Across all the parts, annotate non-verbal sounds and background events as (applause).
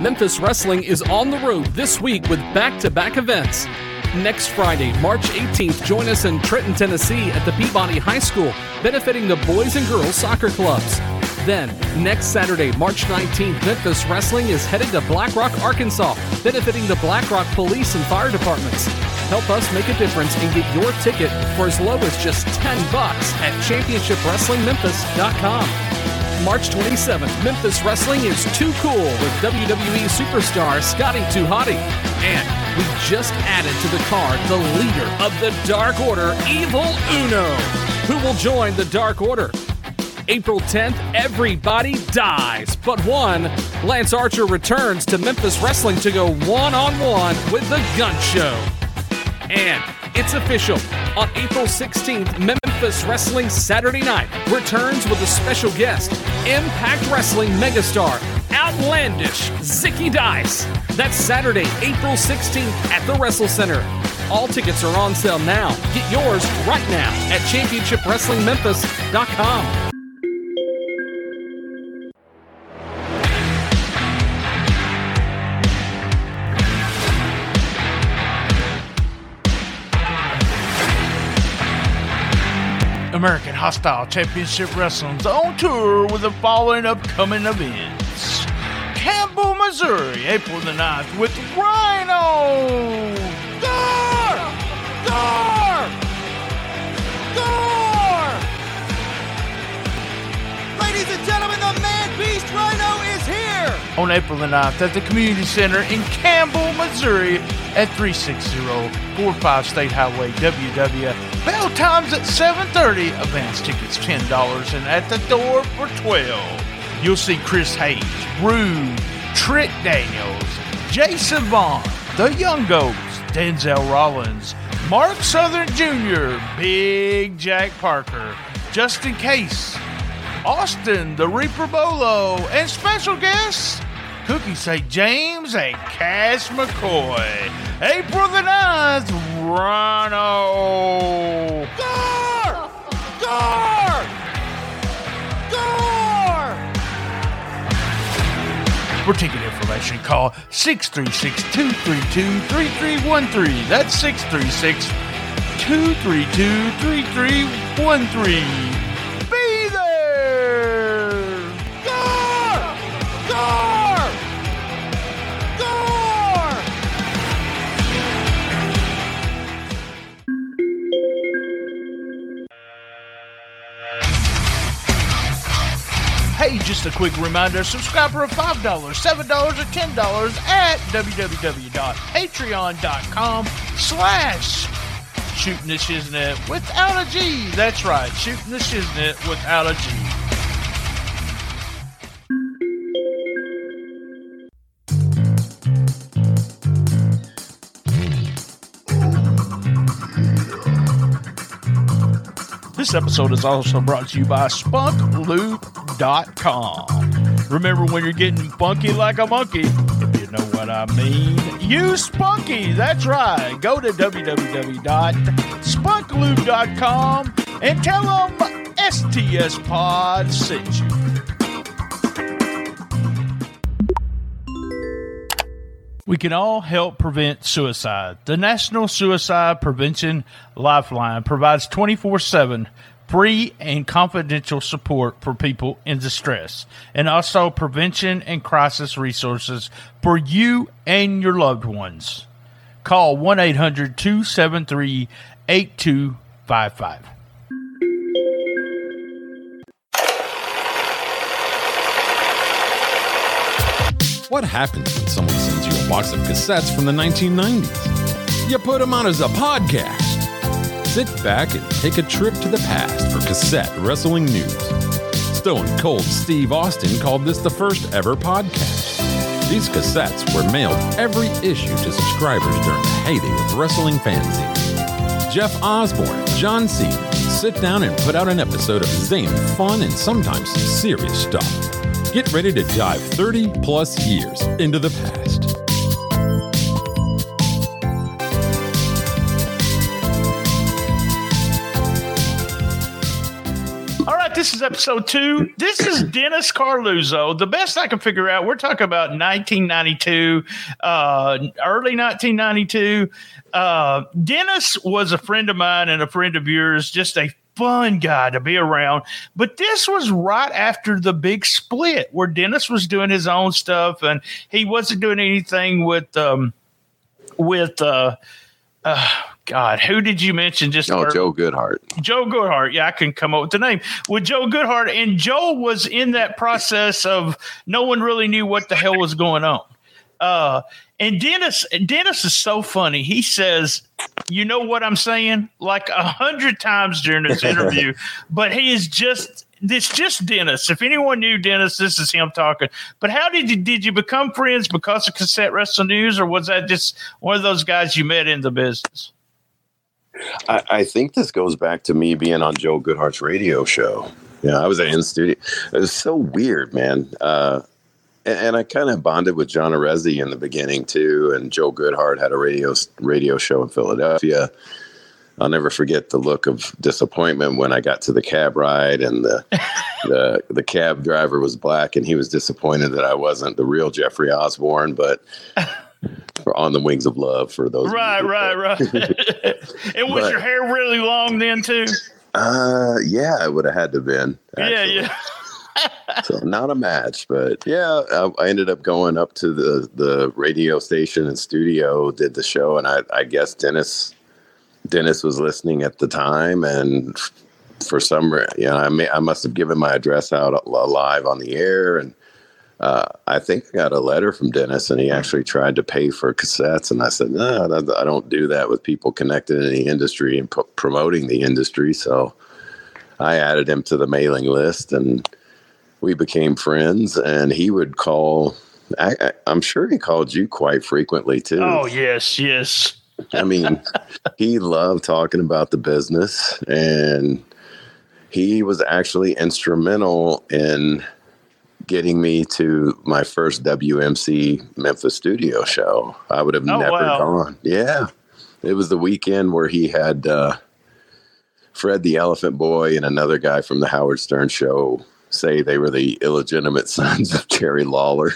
Memphis Wrestling is on the road this week with back to back events. Next Friday, March 18th, join us in Trenton, Tennessee at the Peabody High School, benefiting the boys and girls soccer clubs. Then, next Saturday, March 19th, Memphis Wrestling is headed to Black Rock, Arkansas, benefiting the Black Rock Police and Fire Departments. Help us make a difference and get your ticket for as low as just 10 bucks at championshipwrestlingmemphis.com. March 27th, Memphis Wrestling is too cool with WWE superstar Scotty 2 Hotty. And we just added to the card the leader of the Dark Order, Evil Uno, who will join the Dark Order. April 10th, everybody dies but one. Lance Archer returns to Memphis Wrestling to go one on one with the Gun Show. And it's official. On April 16th, Memphis Wrestling Saturday Night returns with a special guest, Impact Wrestling megastar, Outlandish Zicky Dice. That's Saturday, April 16th at the Wrestle Center. All tickets are on sale now. Get yours right now at championshipwrestlingmemphis.com. American Hostile Championship Wrestling's on tour with the following upcoming events. Campbell, Missouri, April the 9th with Rhino! Gar! Gar! Gar! Ladies and gentlemen, the man beast Rhino is here! On April the 9th at the Community Center in Campbell, Missouri at 36045 State Highway WW. Bell times at 7.30. Advance tickets $10 and at the door for 12 You'll see Chris Hayes, Rude, Trick Daniels, Jason Vaughn, The Young Goats, Denzel Rollins, Mark Southern Jr., Big Jack Parker, Justin Case, Austin, the Reaper Bolo, and special guests, Cookie St. James and Cash McCoy. April the 9th, Toronto. Score! Score! Score! We're taking information call 636-232-3313. That's 636 232 3313. Just a quick reminder, subscribe for $5, $7, or $10 at www.patreon.com slash shooting the shiznit without a G. That's right, shooting the shiznit without a G. This episode is also brought to you by SpunkLube.com. Remember when you're getting funky like a monkey, if you know what I mean, use Spunky. That's right. Go to www.spunklube.com and tell them STS Pod sent you. We can all help prevent suicide. The National Suicide Prevention Lifeline provides 24 7 free and confidential support for people in distress and also prevention and crisis resources for you and your loved ones. Call 1 800 273 8255. What happens when someone sends you box of cassettes from the 1990s? You put them on as a podcast. Sit back and take a trip to the past for cassette wrestling news. Stone Cold Steve Austin called this the first ever podcast. These cassettes were mailed every issue to subscribers during the heyday of wrestling fanzines. Jeff Osborne John C. sit down and put out an episode of zany, fun, and sometimes serious stuff. Get ready to dive 30 plus years into the past. This is episode two. This is Dennis Coralluzzo. The best I can figure out, we're talking about 1992, uh, early 1992. Uh, Dennis was a friend of mine and a friend of yours, just a fun guy to be around. But this was right after the big split where Dennis was doing his own stuff and he wasn't doing anything with, um, with, uh, uh, God, who did you mention? Just oh, Joe Goodhart. Joe Goodhart. Yeah, I can come up with the name with Joe Goodhart, and Joe was in that process of no one really knew what the hell was going on. Uh, and Dennis, Dennis is so funny. He says, "You know what I'm saying?" Like a hundred times during this interview, (laughs) but he is just. It's just Dennis. If anyone knew Dennis, this is him talking. But how did you did you become friends because of Cassette Wrestling News, or was that just one of those guys you met in the business? I, I, think this goes back to me being on Joe Goodhart's radio show. Yeah, I was in studio. It was so weird, man. Uh, and, and, I kind of bonded with John Arezzi in the beginning too. And Joe Goodhart had a radio radio show in Philadelphia. I'll never forget the look of disappointment when I got to the cab ride and the (laughs) the the cab driver was black and he was disappointed that I wasn't the real Jeffrey Osborne, but (laughs) for on the wings of love for those. Right, right, right. (laughs) (laughs) and was but, your hair really long then too? Uh, yeah, it would have had to have been. Actually. Yeah, yeah. so not a match, but yeah, I, I, ended up going up to the the radio station and studio, did the show, and I, I guess Dennis Dennis was listening at the time, and for some, you know, I may, I must have given my address out live on the air, and uh, I think I got a letter from Dennis, and he actually tried to pay for cassettes. And I said, no, I don't do that with people connected in the industry and p- promoting the industry. So I added him to the mailing list, and we became friends. And he would call. I, am sure he called you quite frequently too. Oh yes, yes. I mean, (laughs) he loved talking about the business, and he was actually instrumental in getting me to my first WMC Memphis studio show. I would have oh, never wow. gone. Yeah. It was the weekend where he had uh, Fred the Elephant Boy and another guy from the Howard Stern show say they were the illegitimate (laughs) sons of Jerry Lawler.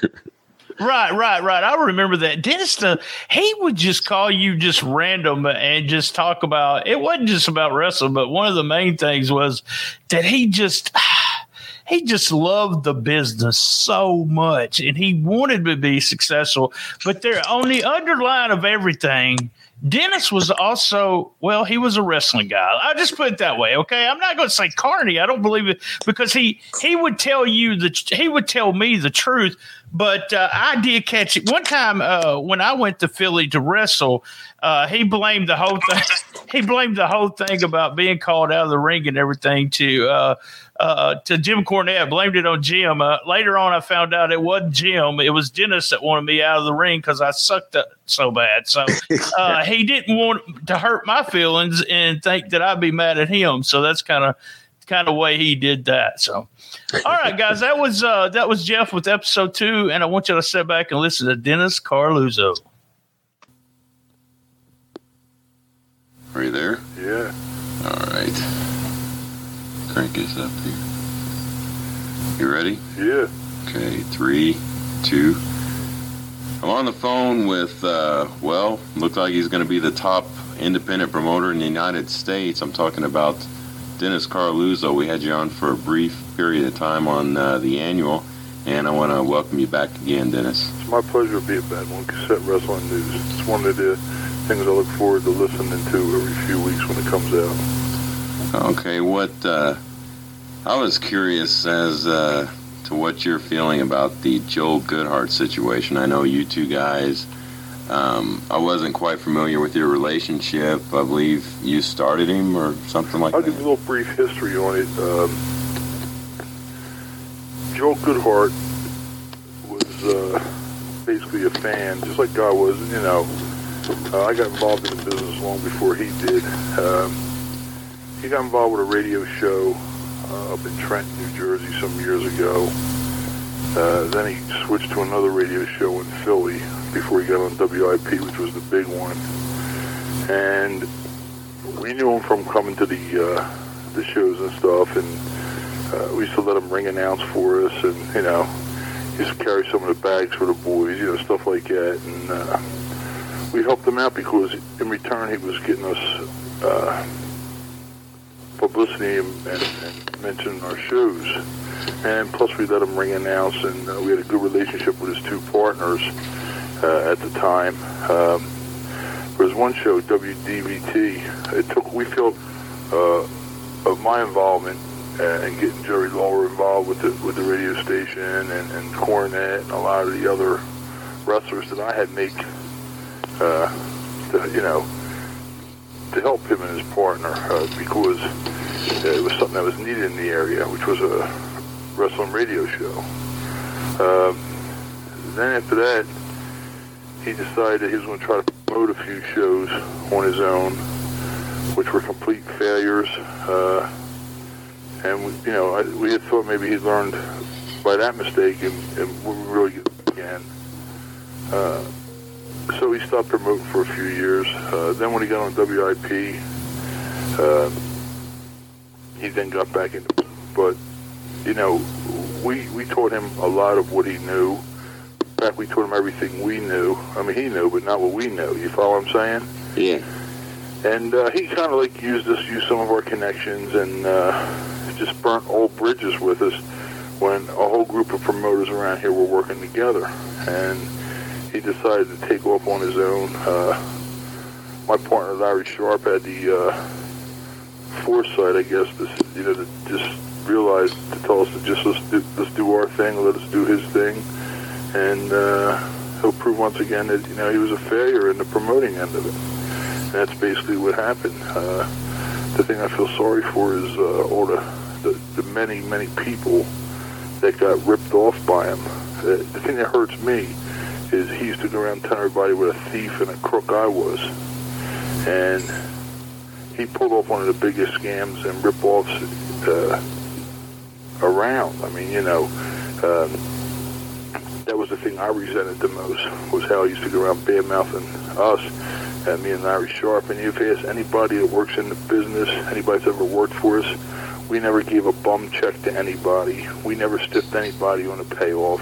right, right, right. I remember that. Dennis, uh, he would just call you just random and just talk about it wasn't just about wrestling, but one of the main things was that he just he just loved the business so much and he wanted to be successful. But there on the underline of everything, Dennis was also, well, he was a wrestling guy. I'll just put it that way. Okay. I'm not going to say Carney. I don't believe it because he, he would tell you that he would tell me the truth. But uh, I did catch it one time uh, when I went to Philly to wrestle. Uh, he blamed the whole thing. (laughs) he blamed the whole thing about being called out of the ring and everything to uh, uh, to Jim Cornette, blamed it on Jim. Uh, later on, I found out it wasn't Jim; it was Dennis that wanted me out of the ring because I sucked up so bad. So (laughs) uh, he didn't want to hurt my feelings and think that I'd be mad at him. So that's kind of kind of way he did that. So, all right, guys, that was uh, that was Jeff with episode two, and I want you to sit back and listen to Dennis Coralluzzo. Are you there? Yeah. All right crank this up here. You ready? Yeah. Okay, three, two. I'm on the phone with, uh, well, looks like he's going to be the top independent promoter in the United States. I'm talking about Dennis Coralluzzo. We had you on for a brief period of time on uh, the annual, and I want to welcome you back again, Dennis. It's my pleasure to be back on Cassette Wrestling News. It's one of the things I look forward to listening to every few weeks when it comes out. Okay, what uh, I was curious as uh, to what you're feeling about the Joel Goodhart situation. I know you two guys. Um, I wasn't quite familiar with your relationship. I believe you started him or something like I'll that. I'll give you a little brief history on it. Um, Joel Goodhart was uh, basically a fan, just like I was. You know, uh, I got involved in the business long before he did. Um, he got involved with a radio show uh, up in Trenton, New Jersey, some years ago. Uh, then he switched to another radio show in Philly before he got on WIP, which was the big one. And we knew him from coming to the uh, the shows and stuff. And uh, we used to let him ring announce for us, and you know, to carry some of the bags for the boys, you know, stuff like that, and uh, we helped him out because in return he was getting us uh, publicity and, and, and mentioning our shows, and plus we let him ring announce, and uh, we had a good relationship with his two partners uh, at the time. Um, there was one show, WDVT. It took we felt uh, of my involvement and getting Jerry Lawler involved with the with the radio station and, and Cornette and a lot of the other wrestlers that I had make, uh, to, you know, to help him and his partner uh, because uh, it was something that was needed in the area, which was a wrestling radio show. Um, then after that, he decided he was going to try to promote a few shows on his own, which were complete failures. Uh, and we, you know, I, we had thought maybe he'd learned by that mistake, and, and we really get again. Uh, so he stopped promoting for a few years. Uh, then when he got on WIP, uh, he then got back into. But you know, we we taught him a lot of what he knew. In fact, we taught him everything we knew. I mean, he knew, but not what we knew. You follow what I'm saying? Yeah. And uh, he kind of like used us, used some of our connections, and uh, just burnt old bridges with us when a whole group of promoters around here were working together. And he decided to take off on his own. Uh, my partner Larry Sharp had the uh, foresight, I guess, to you know to just realize to tell us to just let's do, let's do our thing, let us do his thing, and uh, he'll prove once again that you know he was a failure in the promoting end of it. And that's basically what happened. Uh, the thing I feel sorry for is uh, all the, the many many people that got ripped off by him. The, thing that hurts me is he used to go around telling everybody what a thief and a crook I was, and he pulled off one of the biggest scams and rip-offs uh, around. I mean, you know, um, that was the thing I resented the most was how he used to go around bad-mouthing us, uh, me and Larry Sharp. And if you ask anybody that works in the business, anybody that's ever worked for us, we never gave a bum check to anybody. We never stiffed anybody on a payoff.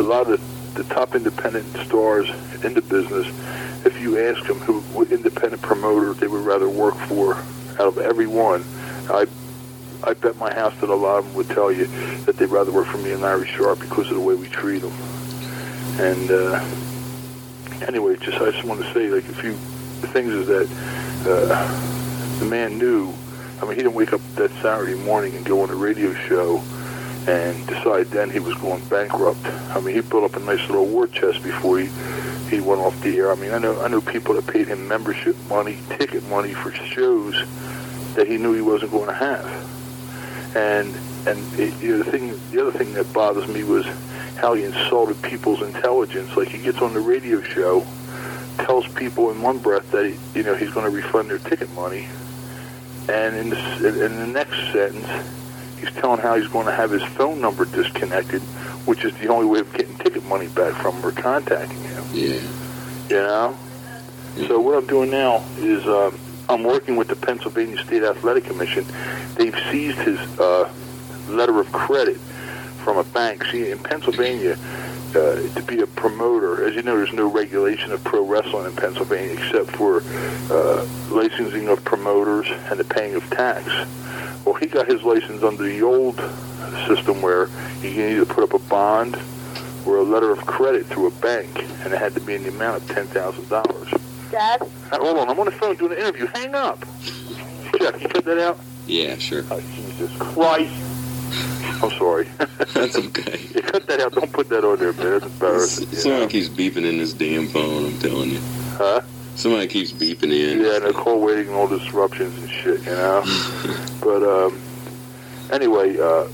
A lot of the, the top independent stars in the business, if you ask them who what independent promoter they would rather work for out of every one, I I bet my house that a lot of them would tell you that they'd rather work for me and Larry Sharp because of the way we treat them. And uh, anyway, just I just want to say like a few things is that uh, the man knew. I mean, he didn't wake up that Saturday morning and go on a radio show and decide then he was going bankrupt. I mean, he built up a nice little war chest before he he went off the air. I mean, I know I know people that paid him membership money, ticket money for shows that he knew he wasn't going to have. And and it, you know, the thing, the other thing that bothers me was how he insulted people's intelligence. Like he gets on the radio show, tells people in one breath that he, you know he's going to refund their ticket money, and in the, in the next sentence, he's telling how he's going to have his phone number disconnected, which is the only way of getting ticket money back from him or contacting him. Yeah. You know. So what I'm doing now is um, I'm working with the Pennsylvania State Athletic Commission. They've seized his uh, letter of credit from a bank. See, in Pennsylvania, uh, to be a promoter, as you know, there's no regulation of pro wrestling in Pennsylvania except for uh, licensing of promoters and the paying of tax. Well, he got his license under the old system where you can either put up a bond or a letter of credit through a bank, and it had to be in the amount of ten thousand dollars. Dad? Hold on, I'm on the phone doing an interview. Hang up. Jack, you cut that out? Yeah, sure. Oh, Jesus Christ. Sorry. (laughs) That's okay. (laughs) you cut that out. Don't put that on there, man. That's embarrassing. Somebody know? keeps beeping in this damn phone, I'm telling you. Huh? Somebody keeps beeping in. Yeah, call waiting and all disruptions and shit, you know? (laughs) but, um, anyway, uh,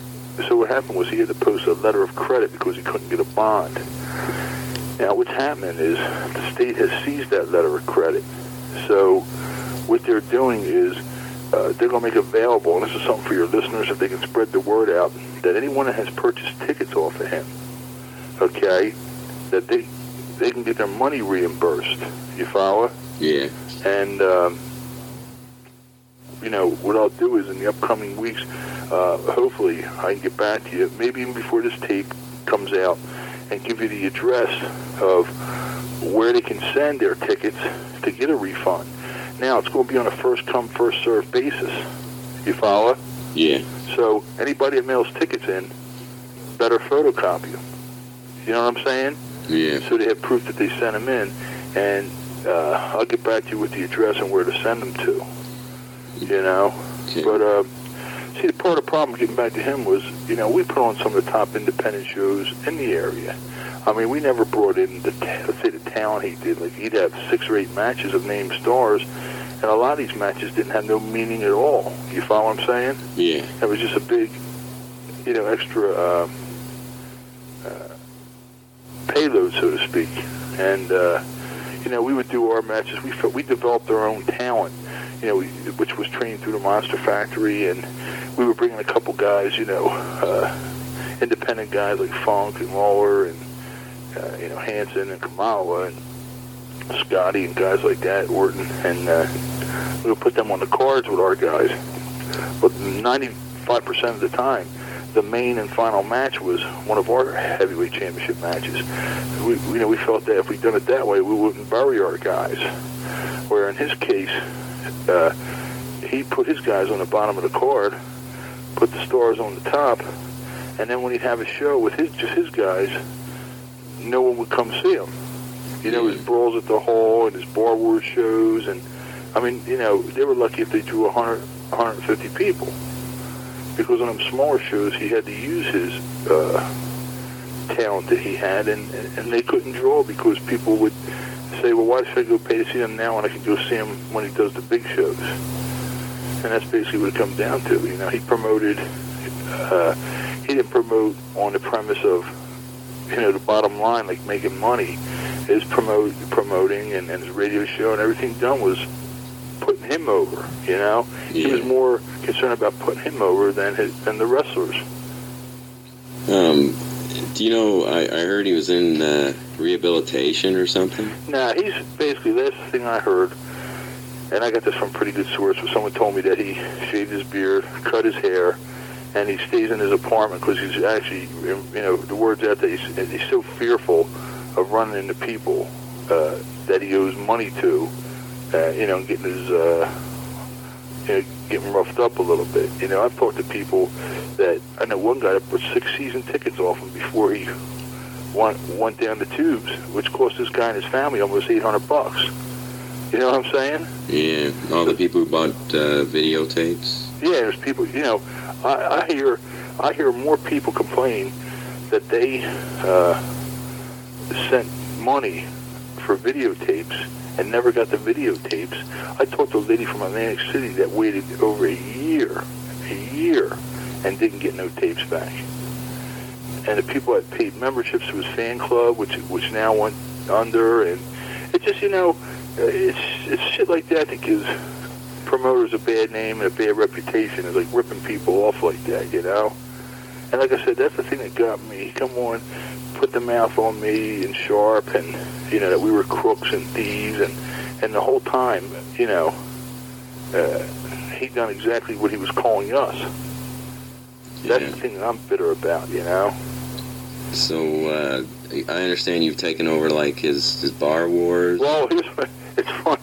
so what happened was he had to post a letter of credit because he couldn't get a bond. Now, what's happening is the state has seized that letter of credit. So what they're doing is uh, they're going to make available, and this is something for your listeners, if they can spread the word out, that anyone that has purchased tickets off of him, okay, that they they can get their money reimbursed. You follow? Yeah. And, um, you know, what I'll do is in the upcoming weeks, uh, hopefully I can get back to you, maybe even before this tape comes out, and give you the address of where they can send their tickets to get a refund. Now it's going to be on a first come first served basis. You follow? Yeah. So anybody that mails tickets in better photocopy them. You know what I'm saying? Yeah. So they have proof that they sent them in, and uh, I'll get back to you with the address and where to send them to. You know, Okay. but uh, see, the part of the problem getting back to him was, you know, we put on some of the top independent shows in the area. I mean, we never brought in the let's say the talent he did. Like he'd have six or eight matches of named stars, and a lot of these matches didn't have no meaning at all. You follow what I'm saying? Yeah. It was just a big, you know, extra uh, uh, payload, so to speak. And uh, you know, we would do our matches. We felt we developed our own talent, you know, we, which was trained through the Monster Factory, and we were bringing a couple guys, you know, uh, independent guys like Funk and Lawler and uh, you know Hansen and Kamala and Scotty and guys like that, Orton, and uh, we would put them on the cards with our guys. But 95% of the time, the main and final match was one of our heavyweight championship matches. We, you know, we felt that if we'd done it that way, we wouldn't bury our guys. Where in his case, uh, he put his guys on the bottom of the card, put the stars on the top, and then when he'd have a show with his just his guys, no one would come see him. You know, his brawls at the hall and his bar war shows, and I mean, you know, they were lucky if they drew 100, 150 people. Because on them smaller shows, he had to use his uh, talent that he had, and, and they couldn't draw because people would say, well, why should I go pay to see him now when I can go see him when he does the big shows? And that's basically what it comes down to. You know, he promoted, uh, he didn't promote on the premise of, you know, the bottom line, like making money. His promote, promoting and, and his radio show and everything done was putting him over, you know? He was more concerned about putting him over than his, than the wrestlers. Um, do you know? I, I heard he was in uh, rehabilitation or something. Nah, he's basically that's the thing I heard, and I got this from pretty good source. Where someone told me that he shaved his beard, cut his hair, and he stays in his apartment because he's actually, you know, the words out there. He's, he's so fearful of running into people uh, that he owes money to, uh, you know, getting his, uh, you know, getting roughed up a little bit. You know, I've talked to people that I know one guy that put six season tickets off him before he went went down the tubes, which cost this guy and his family almost eight hundred bucks. You know what I'm saying? Yeah. All the people who bought uh, videotapes. Yeah, there's people. You know, I, I hear I hear more people complain that they uh, sent money for videotapes and never got the videotapes. I talked to a lady from Atlantic City that waited over a year, a year, and didn't get no tapes back. And the people that paid memberships to his fan club, which which now went under, and it just you know, it's it's shit like that that gives promoters a bad name and a bad reputation. It's like ripping people off like that, you know. And like I said, that's the thing that got me. Come on, put the mouth on me and Sharp, and you know that we were crooks and thieves, and and the whole time, you know, uh, he done exactly what he was calling us. That's Yeah. the thing that I'm bitter about, you know. So uh, I understand you've taken over like his his bar wars. Well, (laughs) here's what, it's funny.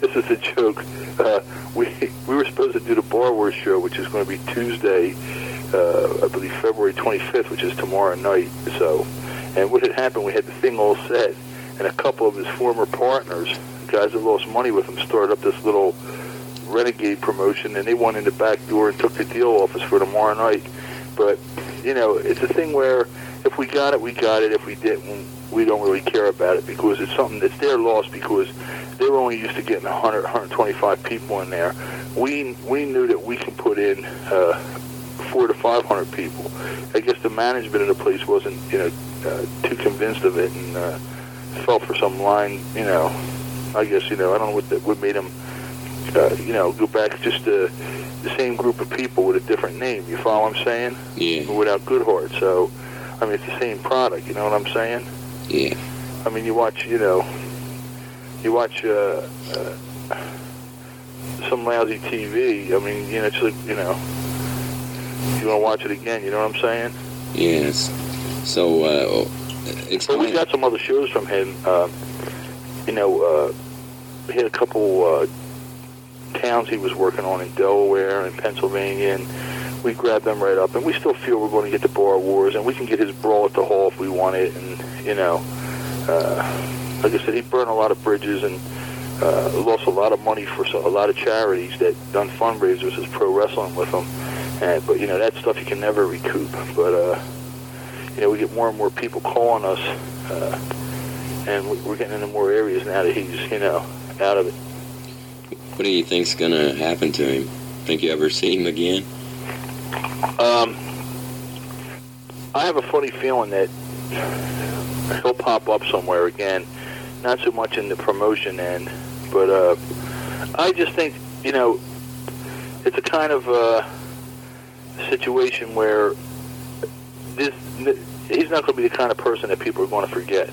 This is a joke. Uh, we we were supposed to do the Bar Wars show, which is going to be Tuesday, uh, I believe February 25th, which is tomorrow night. So, and what had happened, we had the thing all set, and a couple of his former partners, guys that lost money with him, started up this little renegade promotion, and they went in the back door and took the deal off us for tomorrow night. But you know, it's a thing where if we got it, we got it. If we didn't, we don't really care about it because it's something that's their loss because they were only used to getting 100, 125 people in there. We we knew that we can put in uh, four to 500 people. I guess the management of the place wasn't you know uh, too convinced of it and uh, felt for some line. You know, I guess you know I don't know what that what made them. Uh, you know, go back just to the same group of people with a different name. You follow what I'm saying? Yeah. Without Goodhart. So, I mean, it's the same product. You know what I'm saying? Yeah. I mean, you watch, you know, you watch uh, uh, some lousy TV. I mean, you know, it's like, you know, you want to watch it again. You know what I'm saying? Yes. So, uh, But we got some other shows from him. Uh, you know, uh, he had a couple uh, towns he was working on in Delaware and Pennsylvania, and we grabbed them right up. And we still feel we're going to get the Bar Wars, and we can get his brawl at the Hall if we want it. And you know, uh, like I said, he burned a lot of bridges and uh, lost a lot of money for a lot of charities that done fundraisers as pro wrestling with him. And, but you know that stuff you can never recoup. But uh, you know we get more and more people calling us, uh, and we- we're getting into more areas now that he's you know out of it. What do you think's gonna happen to him? Think you ever see him again? Um, I have a funny feeling that he'll pop up somewhere again. Not so much in the promotion end, but uh, I just think you know it's a kind of uh, situation where this he's not going to be the kind of person that people are going to forget.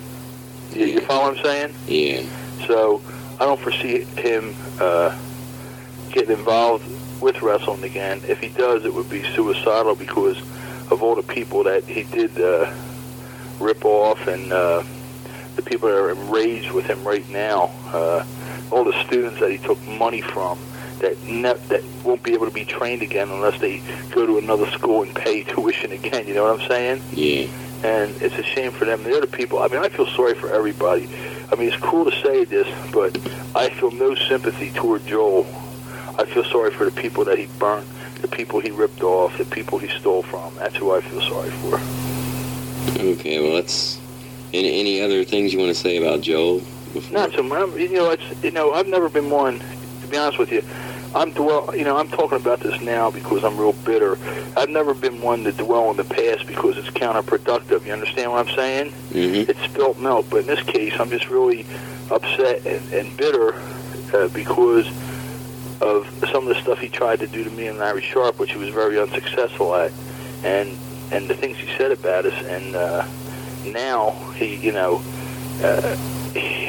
You, you follow what I'm saying? Yeah. So I don't foresee him uh, getting involved with wrestling again. If he does, it would be suicidal because of all the people that he did uh, rip off and uh, the people that are enraged with him right now. Uh, all the students that he took money from that ne- that won't be able to be trained again unless they go to another school and pay tuition again. You know what I'm saying? Yeah. and it's a shame for them. They're the people. I mean, I feel sorry for everybody. I mean, it's cool to say this, but I feel no sympathy toward Joel. I feel sorry for the people that he burnt, the people he ripped off, the people he stole from. That's who I feel sorry for. Okay. Well, let's. Any, any other things you want to say about Joel? Before? Not so much. You know, it's you know, I've never been one. To be honest with you, I'm dwell. You know, I'm talking about this now because I'm real bitter. I've never been one to dwell on the past because it's counterproductive. You understand what I'm saying? Mm-hmm. it's spilt milk. But in this case, I'm just really upset and, and bitter uh, because of some of the stuff he tried to do to me and Larry Sharp, which he was very unsuccessful at, and and the things he said about us. And uh, now he, you know, uh,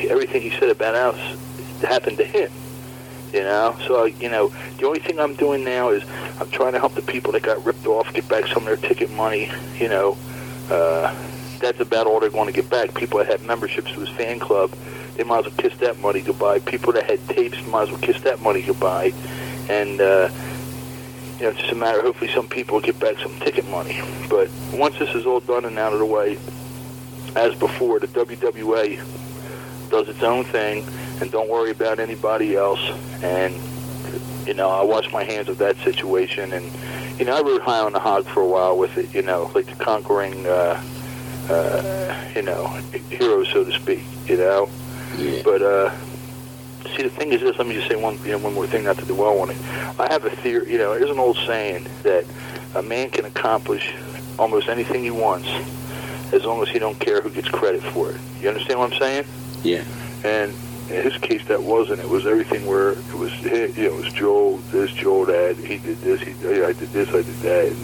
everything he said about us happened to him. You know, so you know, the only thing I'm doing now is I'm trying to help the people that got ripped off get back some of their ticket money. You know, uh, that's about all they're going to get back. People that had memberships to his fan club, they might as well kiss that money goodbye. People that had tapes might as well kiss that money goodbye. And uh, you know, it's just a matter. Hopefully, some people will get back some ticket money. But once this is all done and out of the way, as before, the WWA does its own thing and don't worry about anybody else. And you know, I wash my hands of that situation. And you know, I rode high on the hog for a while with it. You know, like the conquering, uh, uh, you know, hero, so to speak. You know, Yeah. but uh, see, the thing is this. Let me just say one, you know, one more thing, not to dwell on it. I have a theory. You know, there's an old saying that a man can accomplish almost anything he wants as long as he don't care who gets credit for it. You understand what I'm saying? Yeah. And in his case, that wasn't. It was everything where it was, you know, it was Joel, this, Joel, that, he did this, he, I did this, I did that. And,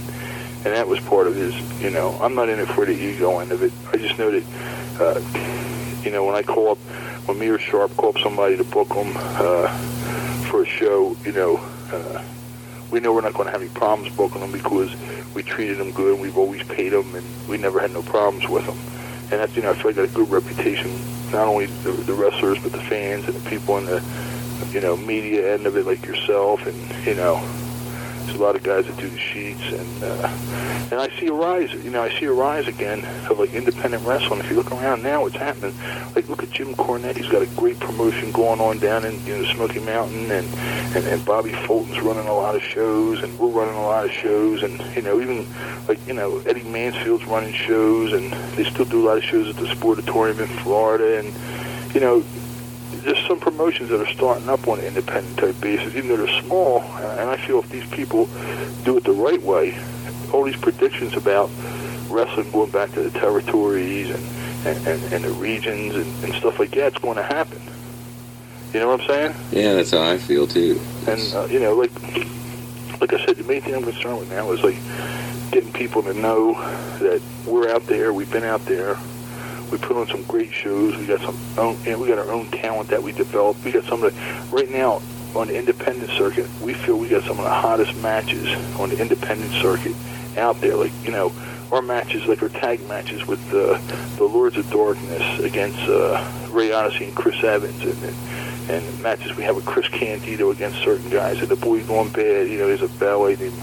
and that was part of his, you know, I'm not in it for the ego end of it. I just know that, uh, you know, when I call up, when me or Sharp call up somebody to book them uh, for a show, you know, uh, we know we're not going to have any problems booking them because we treated them good and we've always paid them and we never had no problems with them. And that's, you know, I feel like I got a good reputation, not only the, the wrestlers, but the fans and the people in the, you know, media end of it, like yourself. And, you know, there's a lot of guys that do the sheets. And, uh, and I see a rise, you know, I see a rise again of, like, independent wrestling. If you look around now, what's happening, like, look at Jim Cornette. He's got a great promotion going on down in, you know, Smoky Mountain. And, and, and Bobby Fulton's running a lot of shows, and we're running a lot of shows. And, you know, even, like, you know, Eddie Mansfield's running shows, and they still do a lot of shows at the Sportatorium in Florida. And, you know, there's some promotions that are starting up on an independent type basis, even though they're small. And I feel if these people do it the right way, all these predictions about wrestling going back to the territories and, and, and, and the regions and, and stuff like that, it's going to happen. You know what I'm saying? Yeah, that's how I feel too. And uh, you know, like like I said, the main thing I'm concerned with now is like getting people to know that we're out there. We've been out there. We put on some great shows. We got some own, know, we got our own talent that we developed. We got some of the right now. on the independent circuit, we feel we got some of the hottest matches on the independent circuit out there. Like you know, our matches, like our tag matches with uh, the Lords of Darkness against uh, Ray Odyssey and Chris Evans, and, and and matches we have with Chris Candido against certain guys, and the Boy Gone Bad. You know, there's a ballet named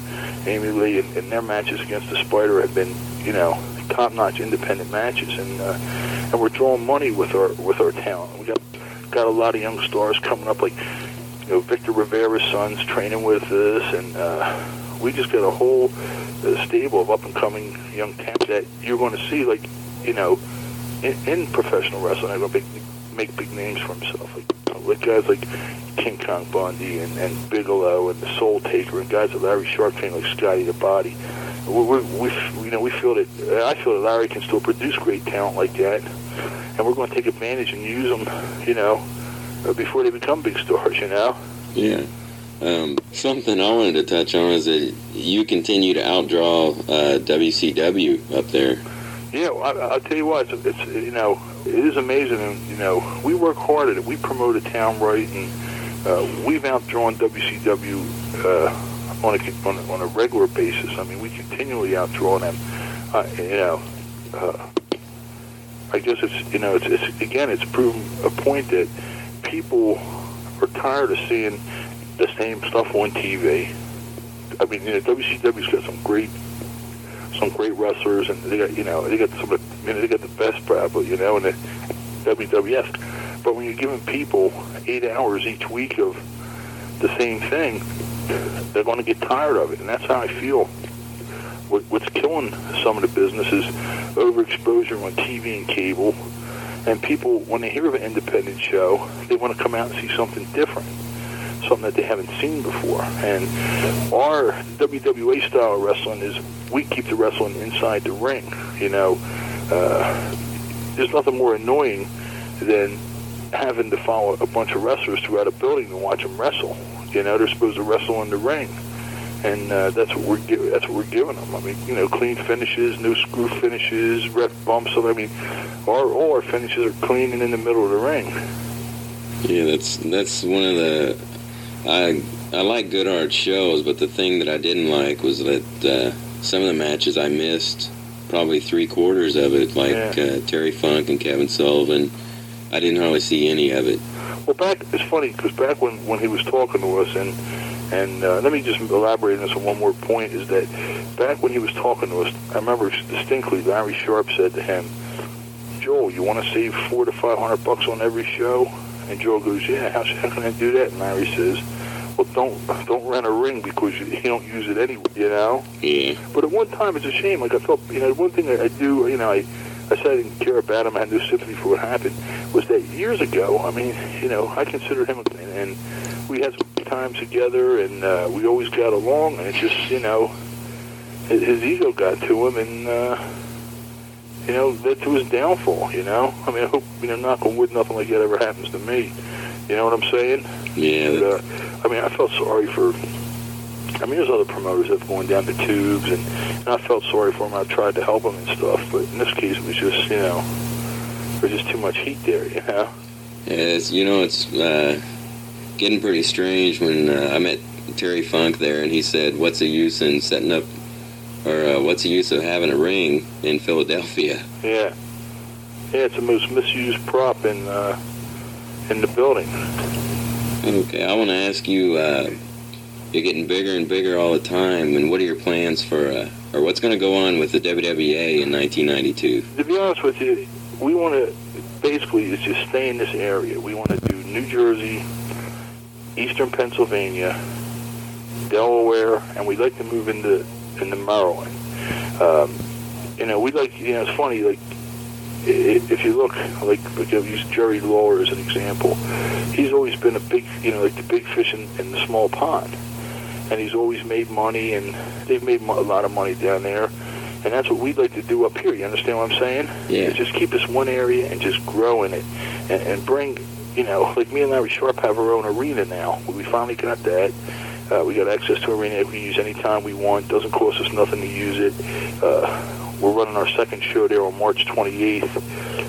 Amy Lee, and, and their matches against the Spider have been, you know, top-notch independent matches, and uh, and we're drawing money with our with our talent. We got got a lot of young stars coming up, like you know Victor Rivera's sons training with us, and uh, we just got a whole uh, stable of up and coming young talent that you're going to see, like you know, in, in professional wrestling. They're going to make, make big names for himself, like like guys like King Kong Bundy and, and Bigelow and the Soul Taker and guys like Larry Sharp trained like Scotty the Body. We, we, you know, we feel that I feel that Larry can still produce great talent like that, and we're going to take advantage and use them, you know, uh, before they become big stars. You know. Yeah. Um, something I wanted to touch on is that you continue to outdraw uh, WCW up there. Yeah, I, I'll tell you what, it's, it's you know, it is amazing, and you know, we work hard at it. We promote a town right, and uh, we've outdrawn WCW uh, on a on a, on a regular basis. I mean, we continually outdraw them. Uh, you know, uh, I guess it's you know, it's, it's again, it's proven a point that people are tired of seeing the same stuff on TV. I mean, you know, WCW's got some great some great wrestlers, and they got you know they got some of the, you know, they got the best probably you know in the WWF. But when you're giving people eight hours each week of the same thing, they're going to get tired of it, and that's how I feel. What, what's killing some of the businesses overexposure on TV and cable, and people when they hear of an independent show, they want to come out and see something different something that they haven't seen before. And our WWA style wrestling is we keep the wrestling inside the ring. You know, uh, there's nothing more annoying than having to follow a bunch of wrestlers throughout a building and watch them wrestle. You know, they're supposed to wrestle in the ring. And uh, that's what we're gi- that's what we're giving them. I mean, you know, clean finishes, no screw finishes, ref bumps. So I mean, our all our finishes are clean and in the middle of the ring. Yeah, that's that's one of the I I like Goodhart shows, but the thing that I didn't like was that uh, some of the matches I missed probably three quarters of it, like Yeah. uh, Terry Funk and Kevin Sullivan. I didn't hardly see any of it. Well, back it's funny because back when when he was talking to us, and and uh, let me just elaborate on this one more point is that back when he was talking to us, I remember distinctly Larry Sharp said to him, "Joel, you want to save four to five hundred bucks on every show?" And Joel goes, "Yeah, how, how can I do that?" And Larry says, "Well, don't don't rent a ring because you, you don't use it anyway, you know." Yeah, But at one time, it's a shame. Like I felt, you know, one thing I, I do, you know, I, I said I didn't care about him. I had no sympathy for what happened. Was that years ago? I mean, you know, I considered him, a, and we had some times together, and uh, we always got along. And it's just, you know, his, his ego got to him, and uh, you know, led to his downfall. You know, I mean, I hope, you know, knock on wood, nothing like that ever happens to me. You know what I'm saying? yeah. And, uh, I mean, I felt sorry for. I mean, there's other promoters that have gone down the tubes, and, and I felt sorry for them. I tried to help them and stuff, but in this case, it was just, you know, there's just too much heat there, you know. Yeah, it's, you know, it's uh, getting pretty strange when uh, I met Terry Funk there, and he said, "What's the use in setting up, or uh, what's the use of having a ring in Philadelphia?" Yeah, yeah, it's the most misused prop in uh, in the building. Okay, I want to ask you. You're getting bigger and bigger all the time, and what are your plans for, uh, or what's going to go on with the WWA in 1992? To be honest with you, we want to basically just stay in this area. We want to do New Jersey, Eastern Pennsylvania, Delaware, and we'd like to move into into Maryland. Um, you know, we like you know it's funny like if you look like like I've used Jerry Lawler as an example. He's always been a big you know like the big fish in, in the small pond, and he's always made money, and they've made a lot of money down there. And that's what we'd like to do up here. You understand what I'm saying? Yeah. Is just keep this one area and just grow in it, and, and bring, you know, like me and Larry Sharp have our own arena now. We finally got that. Uh, we got access to arena that we can use anytime we want. Doesn't cost us nothing to use it. Uh, we're running our second show there on March 28th.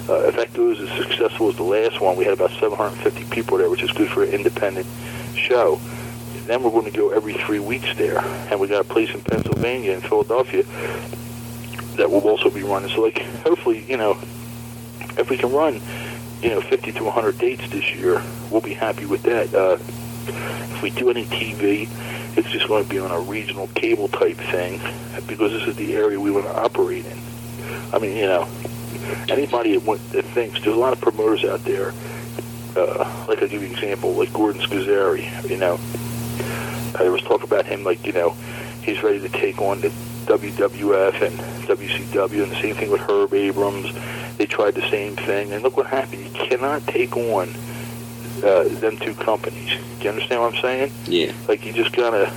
Uh, if that goes as successful as the last one, we had about 750 people there, which is good for an independent show. Then we're going to go every three weeks there, and we got a place in Pennsylvania in Philadelphia that will also be running. So, like, hopefully, you know, if we can run, you know, 50 to 100 dates this year, we'll be happy with that. Uh, if we do any TV, it's just going to be on a regional cable type thing because this is the area we want to operate in. I mean, you know, anybody that, that thinks there's a lot of promoters out there. Uh, like I'll give you an example, like Gordon Scozzari. You know, there was talk about him, like you know, he's ready to take on the WWF and WCW, and the same thing with Herb Abrams. They tried the same thing, and look what happened. You cannot take on uh, them two companies. Do you understand what I'm saying? Yeah. Like you just gotta,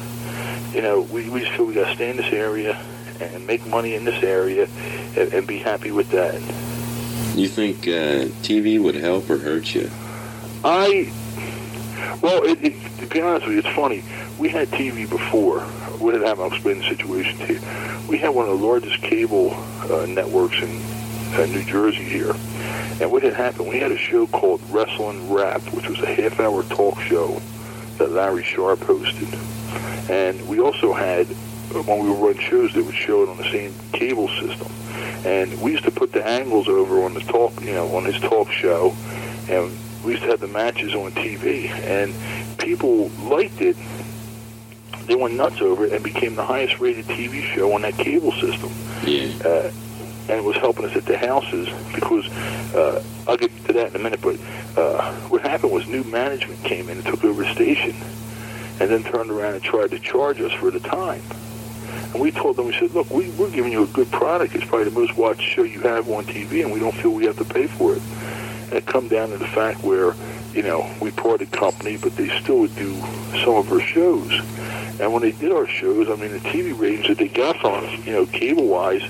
you know, we, we just feel we gotta stay in this area and make money in this area and, and be happy with that. You think uh, TV would help or hurt you? I, well, it, it, to be honest with you, it's funny. We had TV before. What had happened? I'll explain the situation to you. We had one of the largest cable uh, networks in uh, New Jersey here. And what had happened, we had a show called Wrestling Rap, which was a half-hour talk show that Larry Sharpe hosted. And we also had, when we would run shows, they would show it on the same cable system. And we used to put the angles over on the talk, you know, on his talk show. And we used to have the matches on TV. And people liked it. They went nuts over it and became the highest rated TV show on that cable system. Yeah. Uh, and it was helping us at the houses because uh, I'll get to that in a minute. But uh, what happened was new management came in and took over the station, and then turned around and tried to charge us for the time. And we told them, we said, look, we, we're giving you a good product. It's probably the most watched show you have on TV, and we don't feel we have to pay for it. And it come down to the fact where, you know, we parted company, but they still would do some of our shows. And when they did our shows, I mean, the TV ratings that they got from us, you know, cable-wise,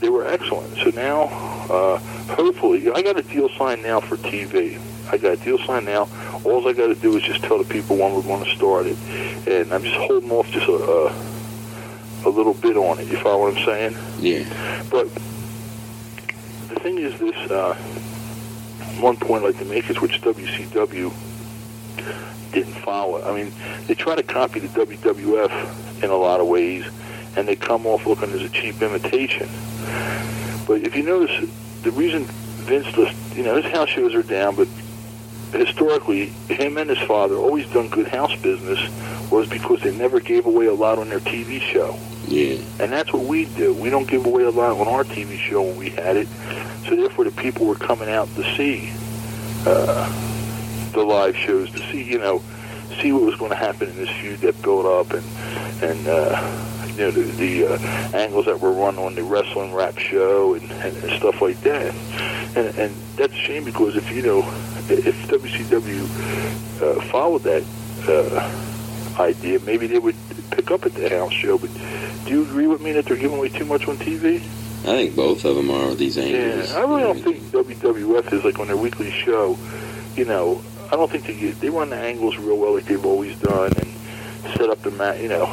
they were excellent. So now, uh, hopefully, I got a deal signed now for TV. I got a deal signed now. All I got to do is just tell the people when we're going to start it, and I'm just holding off just a, a, a little bit on it. You follow what I'm saying? Yeah. But the thing is, this uh, one point I'd like to make is which WCW didn't follow. I mean, they try to copy the WWF in a lot of ways, and they come off looking as a cheap imitation. But if you notice, the reason Vince, list, you know, his house shows are down, but historically, him and his father always done good house business was because they never gave away a lot on their TV show. Yeah. And that's what we do. We don't give away a lot on our TV show when we had it. So therefore, the people were coming out to see uh, the live shows, to see, you know, see what was going to happen in this feud that built up and, and uh, you know, the, the uh, angles that were run on the wrestling rap show and, and, and stuff like that. And, and that's a shame because if, you know, if WCW uh, followed that uh, idea, maybe they would pick up at the house show. But do you agree with me that they're giving away too much on TV? I think both of them are these angles. Yeah, I really don't think WWF is like on their weekly show. You know, I don't think they they run the angles real well like they've always done and set up the mat. You know,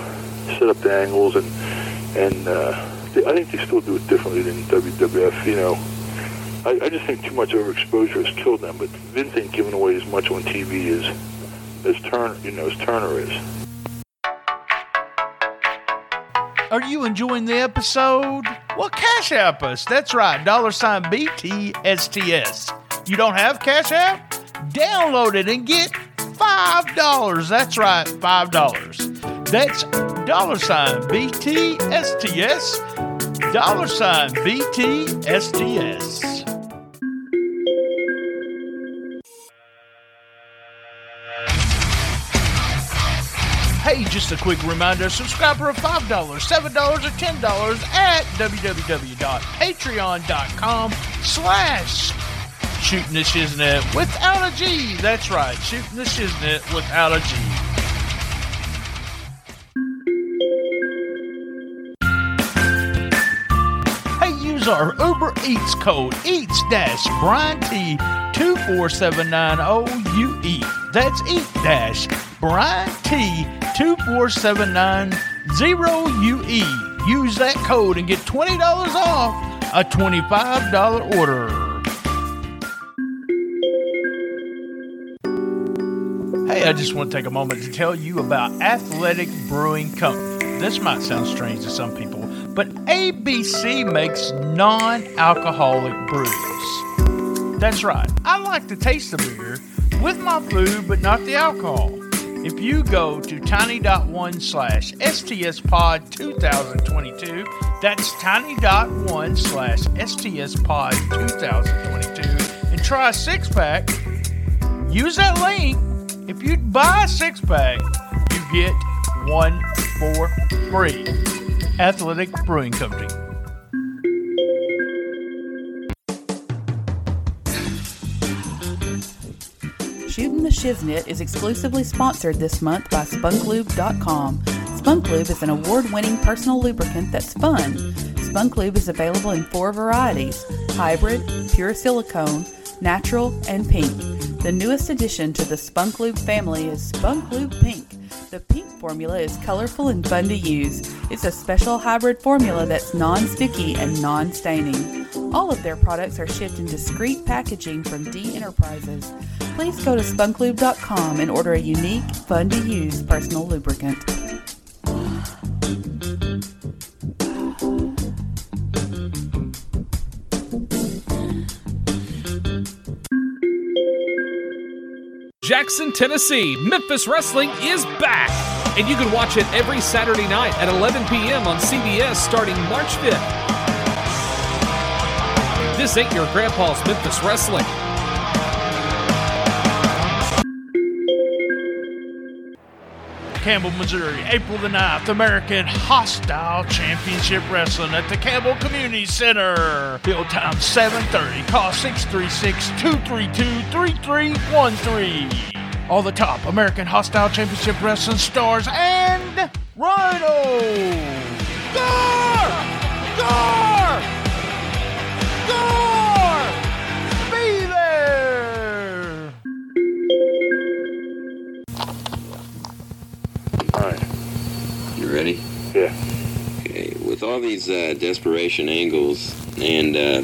set up the angles and and uh, they, I think they still do it differently than WWF. You know, I, I just think too much overexposure has killed them. But Vince ain't giving away as much on TV as as Turner, you know, as Turner is. Are you enjoying the episode? Well, Cash App us. That's right, dollar sign BTSTS. You don't have Cash App? Download it and get $5. That's right, $5. That's dollar sign BTSTS. Dollar sign BTSTS. Hey, just a quick reminder subscribe for $5, $7, or $10 at www.patreon.com slash shooting the shiznit without a G. That's right, shooting the shiznit without a G. Hey, use our Uber Eats code Eats Dash Brian T two four seven nine O U E. That's Eat Dash Brian T two four seven nine zero U E. Use that code and get twenty dollars off a twenty five dollar order. Hey, I just want to take a moment to tell you about Athletic Brewing Company. This might sound strange to some people, but ABC makes non alcoholic brews. That's right, I like to taste the beer with my food, but not the alcohol. If you go to tiny.one slash stspod 2022, that's tiny.one slash stspod 2022, and try a six pack, use that link. If you buy a six pack, you get one for free. Athletic Brewing Company. Shooting the Shiznit is exclusively sponsored this month by SpunkLube.com. SpunkLube is an award winning personal lubricant that's fun. SpunkLube is available in four varieties hybrid, pure silicone, natural, and pink. The newest addition to the SpunkLube family is SpunkLube Pink. The pink formula is colorful and fun to use. It's a special hybrid formula that's non sticky and non staining. All of their products are shipped in discreet packaging from D Enterprises. Please go to spunklube.com and order a unique, fun to use personal lubricant. Jackson, Tennessee, Memphis Wrestling is back. And you can watch it every Saturday night at 11 p.m. on CBS starting March 5th. This ain't your grandpa's Memphis Wrestling. Campbell, Missouri, April the 9th, American Hostile Championship Wrestling at the Campbell Community Center. Bill time 730. Call 636-232-3313. All the top American Hostile Championship Wrestling stars and Rhino. Gar! Gar! Gar! All right. You ready? Yeah. Okay. With all these uh, desperation angles and uh,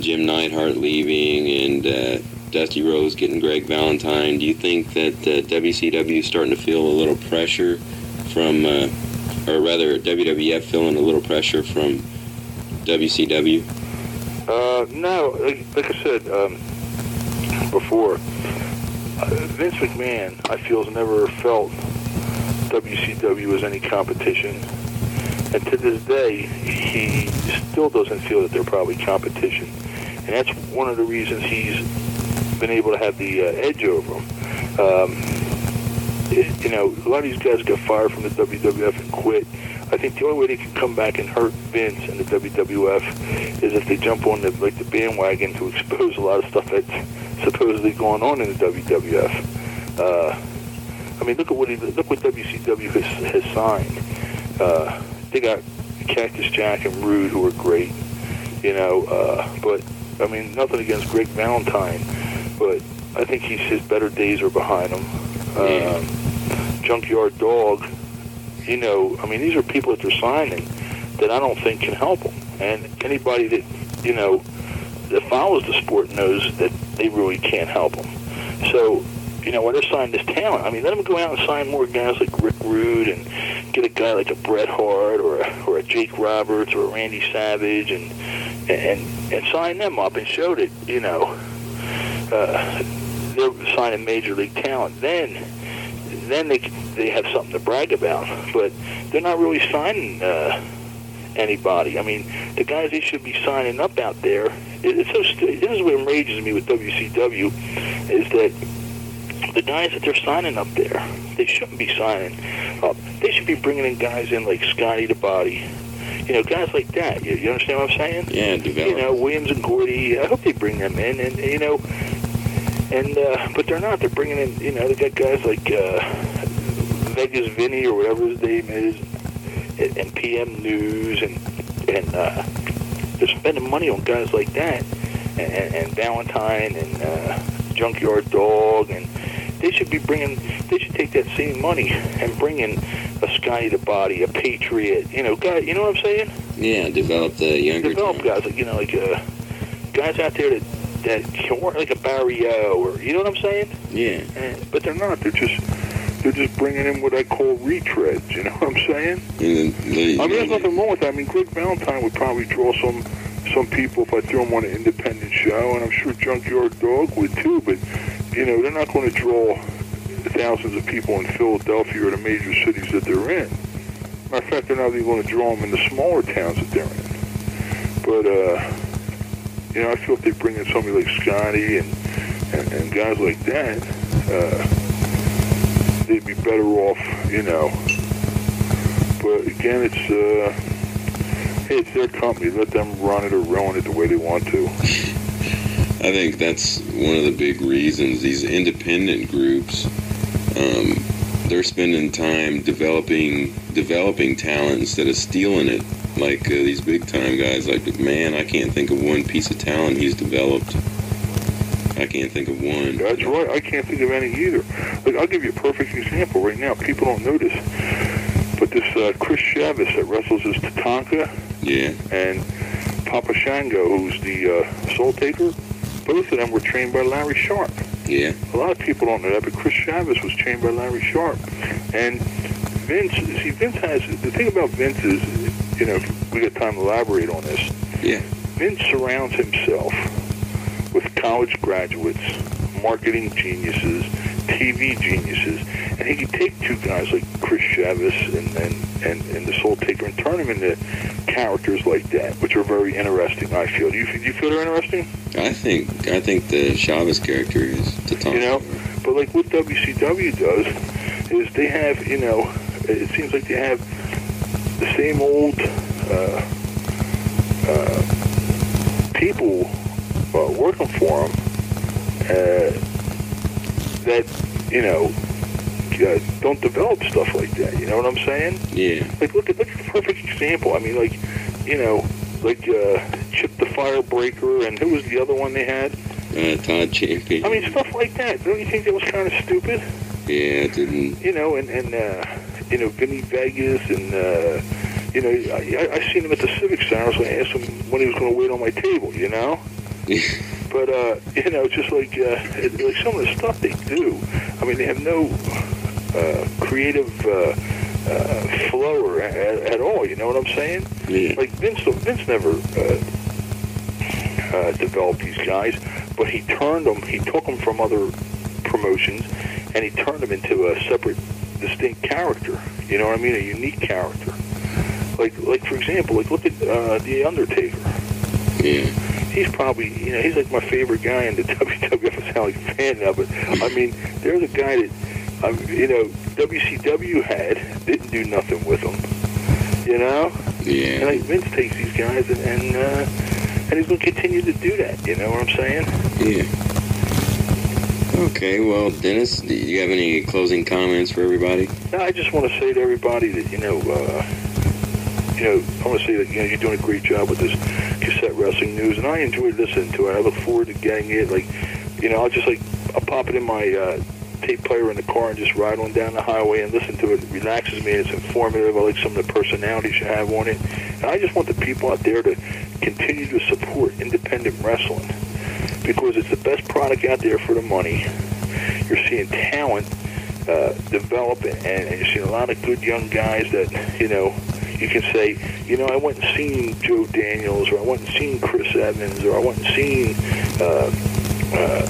Jim Neidhart leaving and uh, Dusty Rhodes getting Greg Valentine, do you think that uh, WCW is starting to feel a little pressure from, uh, or rather WWF feeling a little pressure from WCW? Uh, no, like, like I said um, before, uh, Vince McMahon, I feel, has never felt WCW as any competition. And to this day, he still doesn't feel that they're probably competition. And that's one of the reasons he's been able to have the uh, edge over them. Um, you know, a lot of these guys got fired from the WWF and quit. I think the only way they can come back and hurt Vince and the WWF is if they jump on the like the bandwagon to expose a lot of stuff that's supposedly going on in the WWF. Uh, I mean, look at what he, look what WCW has, has signed. Uh, they got Cactus Jack and Rude, who are great, you know. Uh, but I mean, nothing against Greg Valentine, but I think he's his better days are behind him. Um, Junkyard Dog, you know, I mean, these are people that they're signing that I don't think can help them. And anybody that you know that follows the sport knows that they really can't help them. So, you know, when they're signing this talent, I mean, let them go out and sign more guys like Rick Rude and get a guy like a Bret Hart or a, or a Jake Roberts or a Randy Savage and and and sign them up and show that you know uh, they're signing major league talent. Then then they they have something to brag about. But they're not really signing uh, anybody. I mean, the guys they should be signing up out there. It, it's so st- this is what enrages me with WCW is that the guys that they're signing up there, they shouldn't be signing up. They should be bringing in guys in like Scotty the Body. You know, guys like that. You, you understand what I'm saying? Yeah, develop. You know, Williams and Gordy. I hope they bring them in, and you know, and uh, but they're not. They're bringing in. You know, they got guys like uh, Vegas Vinny or whatever his name is, and, and PN News, and and uh, they're spending money on guys like that, and, and, and Valentine and uh, Junkyard Dog, and they should be bringing. They should take that same money and bring in a Scotty the Body, a Patriot. You know, guy. You know what I'm saying? Yeah, develop the younger develop guys like you know like uh, guys out there that that can work like a Barry O or you know what I'm saying? Yeah. And, but they're not. They're just they're just bringing in what I call retreads. You know what I'm saying? And I mean, there's nothing wrong with that. I mean, Greg Valentine would probably draw some some people if I threw him on an independent show, and I'm sure Junkyard Dog would too. But you know, they're not going to draw thousands of people in Philadelphia or the major cities that they're in. Matter of fact, they're not even going to draw them in the smaller towns that they're in. But uh, you know, I feel if they bring in somebody like Scotty and and, and guys like that, uh, they'd be better off. You know. But again, it's uh, hey, it's their company. Let them run it or ruin it the way they want to. I think that's one of the big reasons these independent groups um, they're spending time developing developing talent instead of stealing it like uh, these big time guys like man I can't think of one piece of talent he's developed I can't think of one That's right. I can't think of any either. Like I'll give you a perfect example right now. People don't notice, but this uh, Chris Chavis that wrestles as Tatanka yeah and Papa Shango, who's the uh, Soul Taker, both of them were trained by Larry Sharpe. yeah A lot of people don't know that, but Chris Chavis was trained by Larry Sharpe. And Vince, see, Vince has, the thing about Vince is, you know, if we got time to elaborate on this, yeah Vince surrounds himself with college graduates, marketing geniuses, TV geniuses, and he can take two guys like Chris Chavis and, and, and, and the Soul Taker and turn them into characters like that, which are very interesting, I feel. Do you, do you feel they're interesting? I think I think the Chavis character is Tatanka You know, but like what WCW does is they have, you know, it seems like they have the same old uh, uh, people uh, working for them uh, that, you know, uh, don't develop stuff like that. You know what I'm saying? yeah Like, look at look at the perfect example. I mean, like, you know, like uh, Chip the Firebreaker, and who was the other one they had? uh, Todd Champion I mean, stuff like that. Don't you think that was kind of stupid? yeah it didn't You know, and and uh, you know, Vinny Vegas, and uh, you know, I, I I seen him at the Civic Center. So I asked him when he was going to wait on my table. You know, (laughs) but uh, (laughs) you know, just like uh, like some of the stuff they do. I mean, they have no uh, creative uh, uh, flow at, at all. You know what I'm saying? yeah Like Vince, Vince never uh, uh, developed these guys, but he turned them. He took them from other promotions, and he turned them into a separate, distinct character. You know what I mean? A unique character. Like, like for example, like look at uh, the Undertaker. yeah He's probably, you know, he's like my favorite guy in the (laughs) WWF. I sound like a fan now, but I mean, there's a guy that, um, you know, WCW had didn't do nothing with him. You know, and yeah like Vince takes these guys and and, uh, and he's going to continue to do that. You know what I'm saying? yeah okay well Dennis do you have any closing comments for everybody No, I just want to say to everybody that you know, uh, you know, I want to say that you know you're doing a great job with this cassette wrestling news, and I enjoyed listening to it. I look forward to getting it. Like, you know, I'll just like I'll pop it in my uh, tape player in the car and just ride on down the highway and listen to it. It relaxes me. It's informative. I like some of the personalities you have on it, and I just want the people out there to continue to support independent wrestling because it's the best product out there for the money. You're seeing talent uh, develop and, and you're seeing a lot of good young guys that you know you can say, you know, I went and seen Joe Daniels, or I went and seen Chris Evans, or I went and seen uh, uh,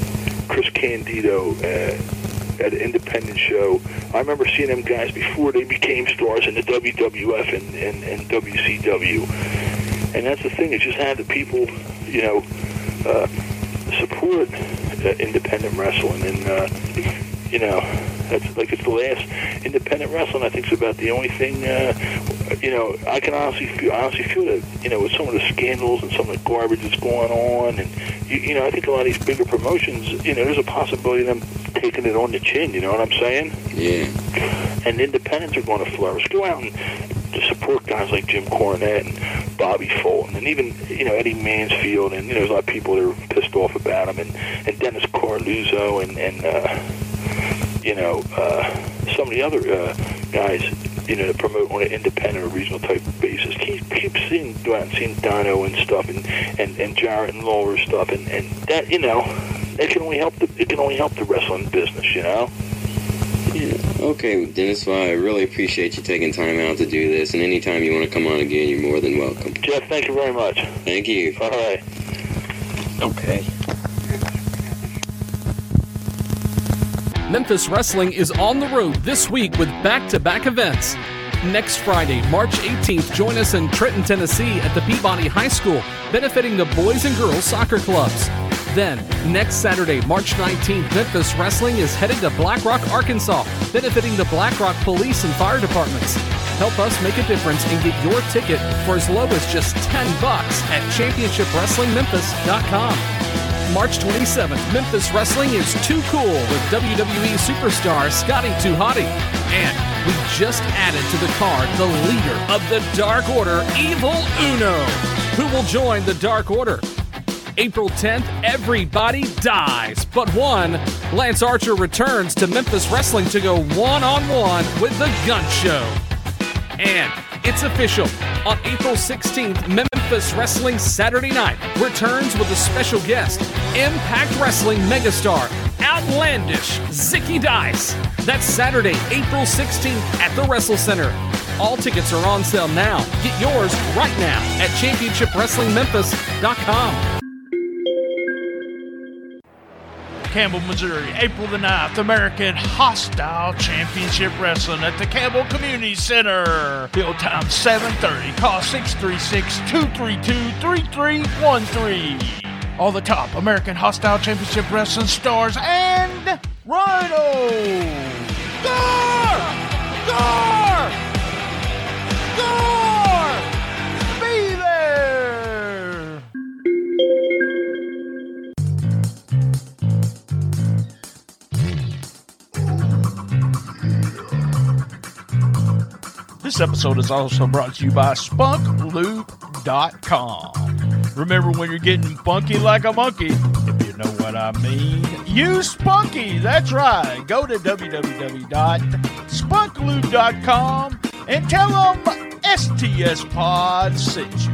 Chris Candido uh, at an independent show. I remember seeing them guys before they became stars in the WWF and, and, and WCW. And that's the thing, is just have the people, you know, uh, support uh, independent wrestling. And, uh, you know, that's like it's the last independent wrestling. I think is about the only thing. Uh, you know, I can honestly feel. Honestly feel that you know with some of the scandals and some of the garbage that's going on, and you, you know, I think a lot of these bigger promotions. You know, there's a possibility of them taking it on the chin. You know what I'm saying? Yeah. And independents are going to flourish. Go out and to support guys like Jim Cornette and Bobby Fulton, and even you know Eddie Mansfield, and you know there's a lot of people that are pissed off about him, and and Dennis Coralluzzo, and and uh, you know uh, some of the other uh, guys, you know, that promote on an independent or regional type basis. Keep keep seeing go out and seeing Dino and stuff, and and and Jarrett and Lawler stuff, and and that you know, it can only help the it can only help the wrestling business, you know. Yeah. Okay, Dennis. Well, I really appreciate you taking time out to do this. And anytime you want to come on again, you're more than welcome. Jeff, thank you very much. Thank you. All right. Okay. Memphis Wrestling is on the road this week with back to back events. Next Friday, March 18th, join us in Trenton, Tennessee at the Peabody High School, benefiting the Boys and Girls Soccer Clubs. Then, next Saturday, March 19th, Memphis Wrestling is headed to Black Rock, Arkansas, benefiting the Black Rock Police and Fire Departments. Help us make a difference and get your ticket for as low as just 10 bucks at championshipwrestlingmemphis.com. March 27th, Memphis Wrestling is too cool with WWE superstar Scotty 2 Hotty. And we just added to the card the leader of the Dark Order, Evil Uno, who will join the Dark Order. April 10th, everybody dies but one. Lance Archer returns to Memphis Wrestling to go one on one with the Gun Show. And it's official. On April 16th, Memphis Wrestling Saturday Night returns with a special guest, Impact Wrestling megastar, Outlandish Zicky Dice. That's Saturday, April 16th at the Wrestle Center. All tickets are on sale now. Get yours right now at championshipwrestlingmemphis.com. Campbell, Missouri, April the 9th, American Hostile Championship Wrestling at the Campbell Community Center. Bill time 730. Call 636-232-3313. All the top American Hostile Championship Wrestling stars and Rhino. Gar! Gar! Gar! This episode is also brought to you by SpunkLube.com. Remember when you're getting funky like a monkey, if you know what I mean, use Spunky. That's right. Go to www.spunklube.com and tell them STS Pod sent you.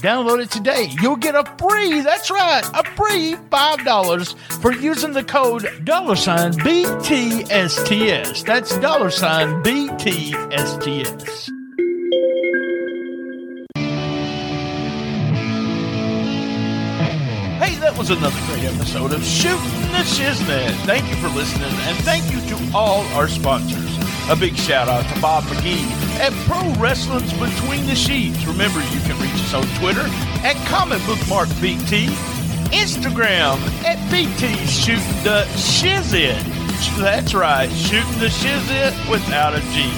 download it today. You'll get a free, that's right, a free $5 for using the code dollar sign BTSTS. That's dollar sign BTSTS. Hey, that was another great episode of Shooting the Shiznit. Thank you for listening, and thank you to all our sponsors. A big shout out to Bob McGee at Pro Wrestling's Between the Sheets. Remember, you can reach us on Twitter at Comic Book Mark BT, Instagram at BT Shooting the Shizit. That's right, Shooting the Shizit without a G.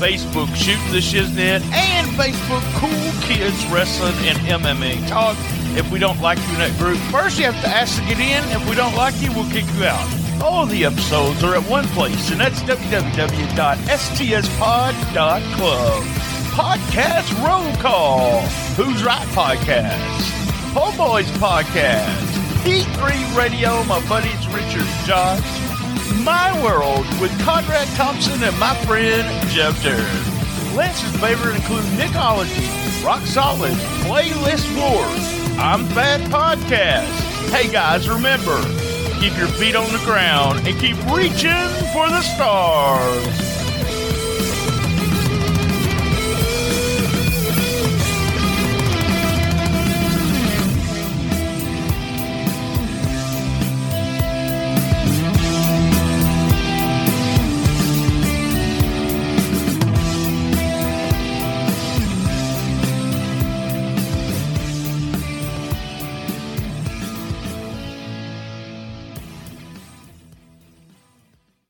Facebook Shooting the Shiznit, and Facebook Cool Kids Wrestling and MMA Talk. If we don't like you in that group, first you have to ask to get in. If we don't like you, we'll kick you out. All the episodes are at one place, and that's www.stspod.club. Podcast Roll Call. Who's Right Podcast. Homeboys Podcast. D3 Radio, my buddies Richard Josh. My World with Conrad Thompson and my friend Jeff Terry. Lance's favorite include Nickology, Rock Solid, Playlist Wars, I'm Fat Podcast. Hey guys, remember, keep your feet on the ground and keep reaching for the stars.